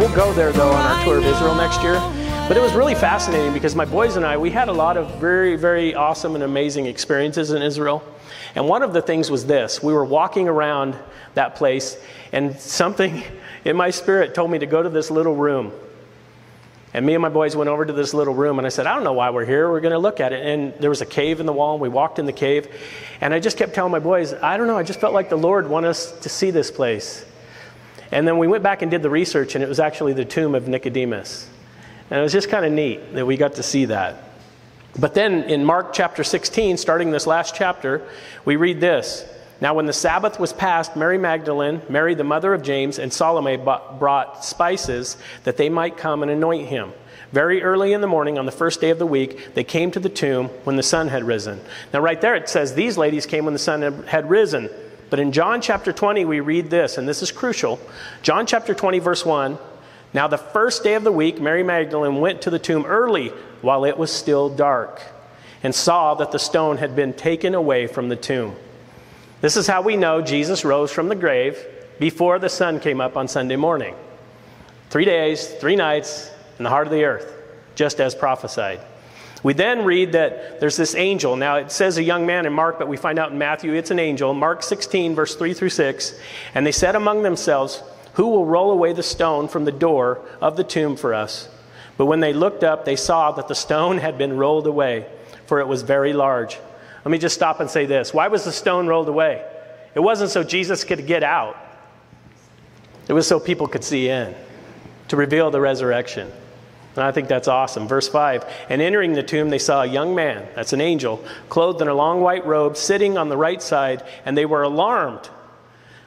We'll go there though on our tour of Israel next year. But it was really fascinating because my boys and I, we had a lot of very, very awesome and amazing experiences in Israel. And one of the things was this we were walking around that place, and something in my spirit told me to go to this little room. And me and my boys went over to this little room, and I said, I don't know why we're here. We're going to look at it. And there was a cave in the wall, and we walked in the cave. And I just kept telling my boys, I don't know, I just felt like the Lord wanted us to see this place. And then we went back and did the research, and it was actually the tomb of Nicodemus. And it was just kind of neat that we got to see that. But then in Mark chapter 16, starting this last chapter, we read this. Now, when the Sabbath was past, Mary Magdalene, Mary the mother of James, and Salome brought spices that they might come and anoint him. Very early in the morning, on the first day of the week, they came to the tomb when the sun had risen. Now, right there it says these ladies came when the sun had risen. But in John chapter 20, we read this, and this is crucial. John chapter 20, verse 1 Now, the first day of the week, Mary Magdalene went to the tomb early while it was still dark and saw that the stone had been taken away from the tomb. This is how we know Jesus rose from the grave before the sun came up on Sunday morning. Three days, three nights in the heart of the earth, just as prophesied. We then read that there's this angel. Now, it says a young man in Mark, but we find out in Matthew it's an angel. Mark 16, verse 3 through 6. And they said among themselves, Who will roll away the stone from the door of the tomb for us? But when they looked up, they saw that the stone had been rolled away, for it was very large. Let me just stop and say this. Why was the stone rolled away? It wasn't so Jesus could get out, it was so people could see in, to reveal the resurrection. And I think that's awesome. Verse 5 And entering the tomb, they saw a young man, that's an angel, clothed in a long white robe, sitting on the right side, and they were alarmed.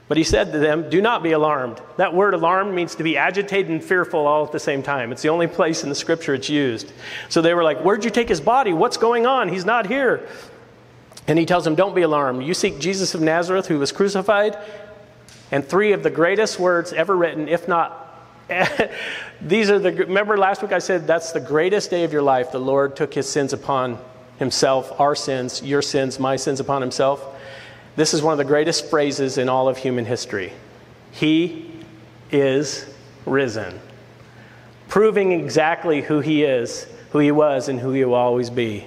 But he said to them, Do not be alarmed. That word alarmed means to be agitated and fearful all at the same time. It's the only place in the scripture it's used. So they were like, Where'd you take his body? What's going on? He's not here. And he tells them, Don't be alarmed. You seek Jesus of Nazareth who was crucified. And three of the greatest words ever written, if not these are the remember last week I said that's the greatest day of your life. The Lord took his sins upon himself, our sins, your sins, my sins upon himself. This is one of the greatest phrases in all of human history. He is risen. Proving exactly who he is, who he was, and who he will always be.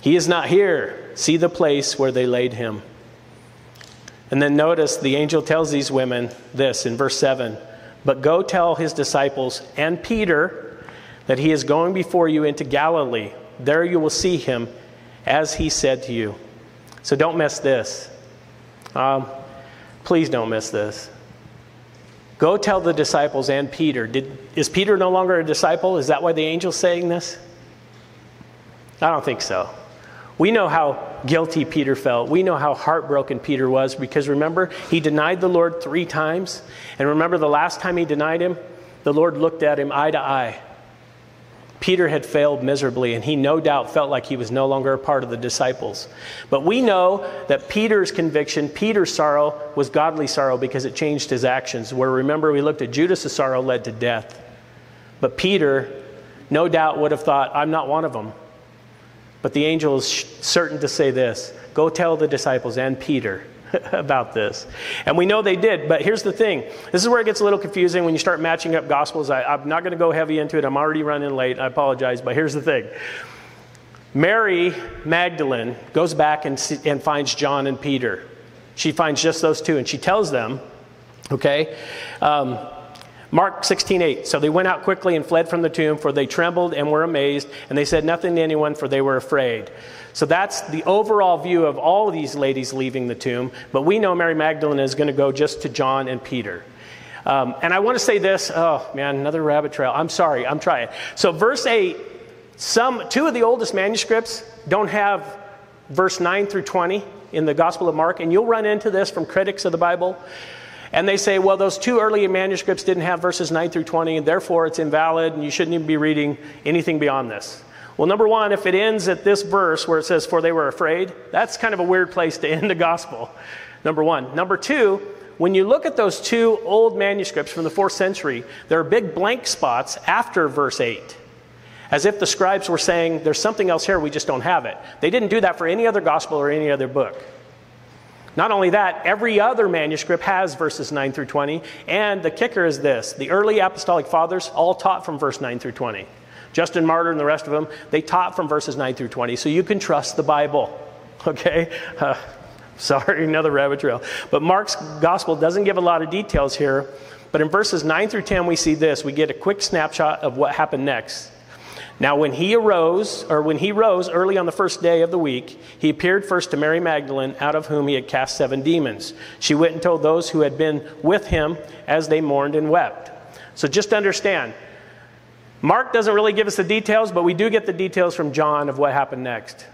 He is not here. See the place where they laid him. And then notice the angel tells these women this in verse 7 But go tell his disciples and Peter that he is going before you into Galilee. There you will see him as he said to you. So don't miss this. Um, please don't miss this. Go tell the disciples and Peter. Did, is Peter no longer a disciple? Is that why the angel's saying this? I don't think so. We know how guilty Peter felt. We know how heartbroken Peter was because remember, he denied the Lord three times. And remember, the last time he denied him, the Lord looked at him eye to eye Peter had failed miserably, and he no doubt felt like he was no longer a part of the disciples. But we know that Peter's conviction, Peter's sorrow, was godly sorrow because it changed his actions. Where remember, we looked at Judas' sorrow led to death. But Peter, no doubt, would have thought, I'm not one of them. But the angel is certain to say this Go tell the disciples and Peter about this. And we know they did, but here's the thing. This is where it gets a little confusing when you start matching up gospels. I, am not going to go heavy into it. I'm already running late. I apologize, but here's the thing. Mary Magdalene goes back and, and finds John and Peter. She finds just those two, and she tells them, okay, um, Mark 16:8. So they went out quickly and fled from the tomb, for they trembled and were amazed, and they said nothing to anyone, for they were afraid. So that's the overall view of all of these ladies leaving the tomb. But we know Mary Magdalene is going to go just to John and Peter. Um, and I want to say this. Oh man, another rabbit trail. I'm sorry. I'm trying. So verse 8. Some two of the oldest manuscripts don't have verse 9 through 20 in the Gospel of Mark, and you'll run into this from critics of the Bible. And they say, well, those two early manuscripts didn't have verses 9 through 20, and therefore it's invalid, and you shouldn't even be reading anything beyond this. Well, number one, if it ends at this verse where it says, For they were afraid, that's kind of a weird place to end the gospel. Number one. Number two, when you look at those two old manuscripts from the fourth century, there are big blank spots after verse 8. As if the scribes were saying, There's something else here, we just don't have it. They didn't do that for any other gospel or any other book. Not only that, every other manuscript has verses 9 through 20. And the kicker is this the early apostolic fathers all taught from verse 9 through 20. Justin Martyr and the rest of them, they taught from verses 9 through 20. So you can trust the Bible. Okay? Uh, sorry, another rabbit trail. But Mark's gospel doesn't give a lot of details here. But in verses 9 through 10, we see this. We get a quick snapshot of what happened next. Now, when he arose, or when he rose early on the first day of the week, he appeared first to Mary Magdalene, out of whom he had cast seven demons. She went and told those who had been with him as they mourned and wept. So just understand, Mark doesn't really give us the details, but we do get the details from John of what happened next.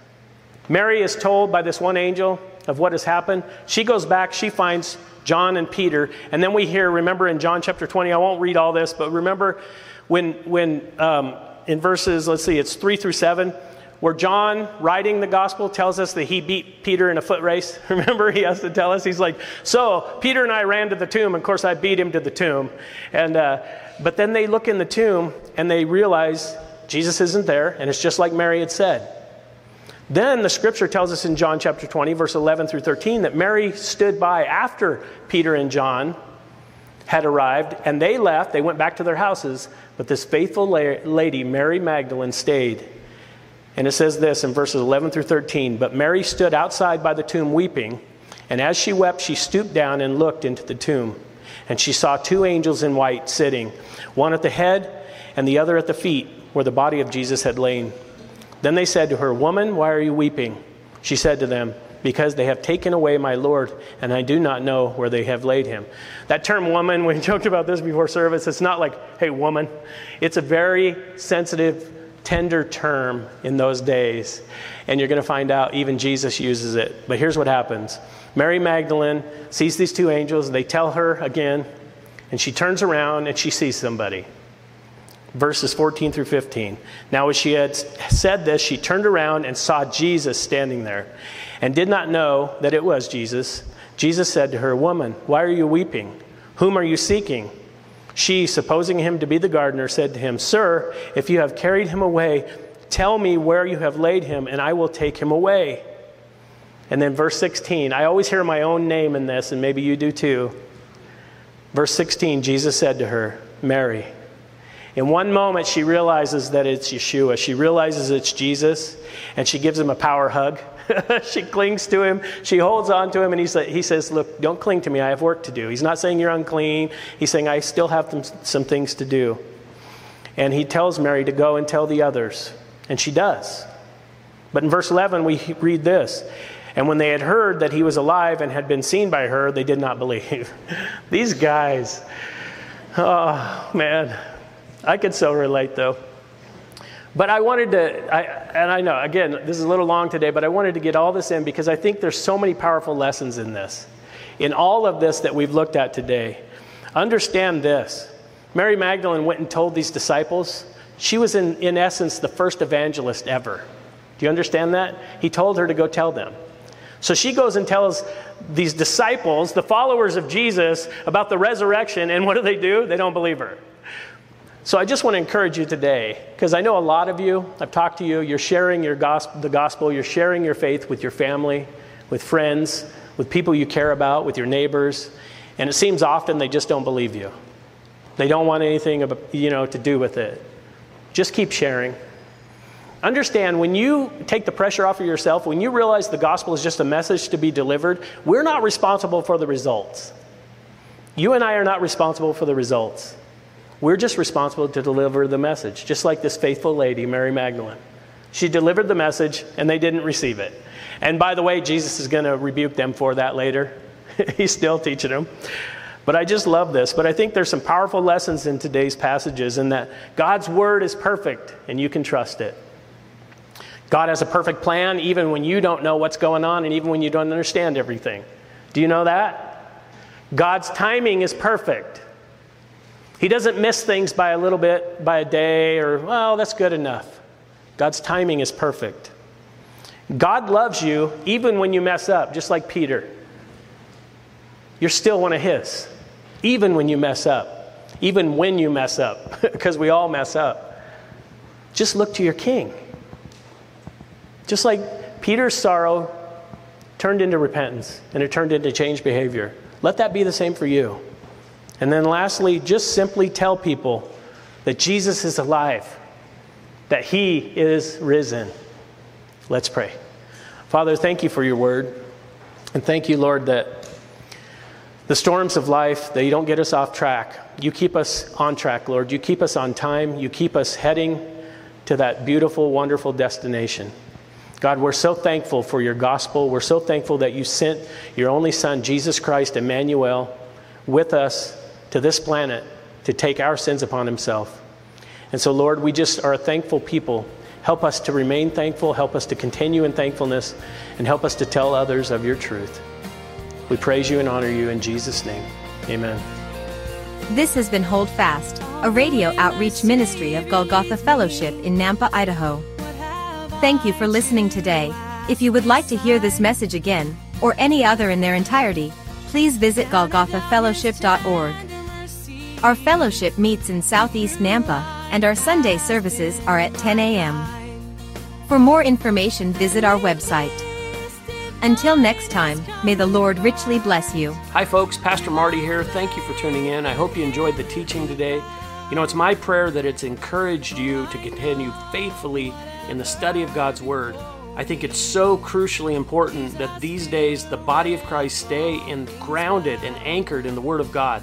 Mary is told by this one angel of what has happened. She goes back, she finds John and Peter, and then we hear, remember in John chapter 20, I won't read all this, but remember when, when um, in verses, let's see, it's 3 through 7, where John, writing the gospel, tells us that he beat Peter in a foot race. Remember, he has to tell us, he's like, So, Peter and I ran to the tomb. Of course, I beat him to the tomb. And, uh, but then they look in the tomb and they realize Jesus isn't there, and it's just like Mary had said. Then the scripture tells us in John chapter 20, verse 11 through 13, that Mary stood by after Peter and John had arrived, and they left. They went back to their houses, but this faithful la- lady, Mary Magdalene, stayed. And it says this in verses 11 through 13 But Mary stood outside by the tomb weeping, and as she wept, she stooped down and looked into the tomb. And she saw two angels in white sitting, one at the head and the other at the feet, where the body of Jesus had lain. Then they said to her, Woman, why are you weeping? She said to them, Because they have taken away my Lord, and I do not know where they have laid him. That term woman, we joked about this before service, it's not like, hey, woman. It's a very sensitive, tender term in those days. And you're going to find out even Jesus uses it. But here's what happens Mary Magdalene sees these two angels, they tell her again, and she turns around and she sees somebody verses 14 through 15. Now, as she had said this, she turned around and saw Jesus standing there and did not know that it was Jesus. Jesus said to her, Woman, why are you weeping? Whom are you seeking? She, supposing him to be the gardener, said to him, Sir, if you have carried him away, tell me where you have laid him, and I will take him away. And then verse 16, I always hear my own name in this, and maybe you do too. Verse 16, Jesus said to her, Mary. In one moment, she realizes that it's Yeshua. She realizes it's Jesus, and she gives him a power hug. she clings to him. She holds on to him, and he, he says, Look, don't cling to me. I have work to do. He's not saying you're unclean. He's saying, I still have them, some things to do. And he tells Mary to go and tell the others. And she does. But in verse 11, we read this. And when they had heard that he was alive and had been seen by her, they did not believe. These guys, oh man, I could so relate though. But I wanted to, I, and I know, again, this is a little long today, but I wanted to get all this in because I think there's so many powerful lessons in this. In all of this that we've looked at today. Understand this Mary Magdalene went and told these disciples, she was, in, in essence, the first evangelist ever. Do you understand that? He told her to go tell them. So she goes and tells these disciples, the followers of Jesus, about the resurrection, and what do they do? They don't believe her. So I just want to encourage you today, because I know a lot of you, I've talked to you, you're sharing your gospel, the gospel, you're sharing your faith with your family, with friends, with people you care about, with your neighbors, and it seems often they just don't believe you. They don't want anything you know, to do with it. Just keep sharing. Understand when you take the pressure off of yourself, when you realize the gospel is just a message to be delivered, we're not responsible for the results. You and I are not responsible for the results. We're just responsible to deliver the message, just like this faithful lady, Mary Magdalene. She delivered the message and they didn't receive it. And by the way, Jesus is going to rebuke them for that later. He's still teaching them. But I just love this. But I think there's some powerful lessons in today's passages in that God's word is perfect and you can trust it. God has a perfect plan even when you don't know what's going on and even when you don't understand everything. Do you know that? God's timing is perfect. He doesn't miss things by a little bit, by a day, or, well, that's good enough. God's timing is perfect. God loves you even when you mess up, just like Peter. You're still one of His, even when you mess up, even when you mess up, because we all mess up. Just look to your King. Just like Peter's sorrow turned into repentance and it turned into changed behavior. Let that be the same for you. And then lastly, just simply tell people that Jesus is alive, that he is risen. Let's pray. Father, thank you for your word. And thank you, Lord, that the storms of life, that you don't get us off track. You keep us on track, Lord. You keep us on time. You keep us heading to that beautiful, wonderful destination. God, we're so thankful for your gospel. We're so thankful that you sent your only Son, Jesus Christ, Emmanuel, with us to this planet to take our sins upon himself. And so, Lord, we just are a thankful people. Help us to remain thankful, help us to continue in thankfulness, and help us to tell others of your truth. We praise you and honor you in Jesus' name. Amen. This has been Hold Fast, a radio outreach ministry of Golgotha Fellowship in Nampa, Idaho. Thank you for listening today. If you would like to hear this message again, or any other in their entirety, please visit golgothafellowship.org. Our fellowship meets in Southeast Nampa, and our Sunday services are at 10 a.m. For more information, visit our website. Until next time, may the Lord richly bless you. Hi, folks. Pastor Marty here. Thank you for tuning in. I hope you enjoyed the teaching today. You know, it's my prayer that it's encouraged you to continue faithfully in the study of God's Word. I think it's so crucially important that these days the body of Christ stay in, grounded and anchored in the Word of God.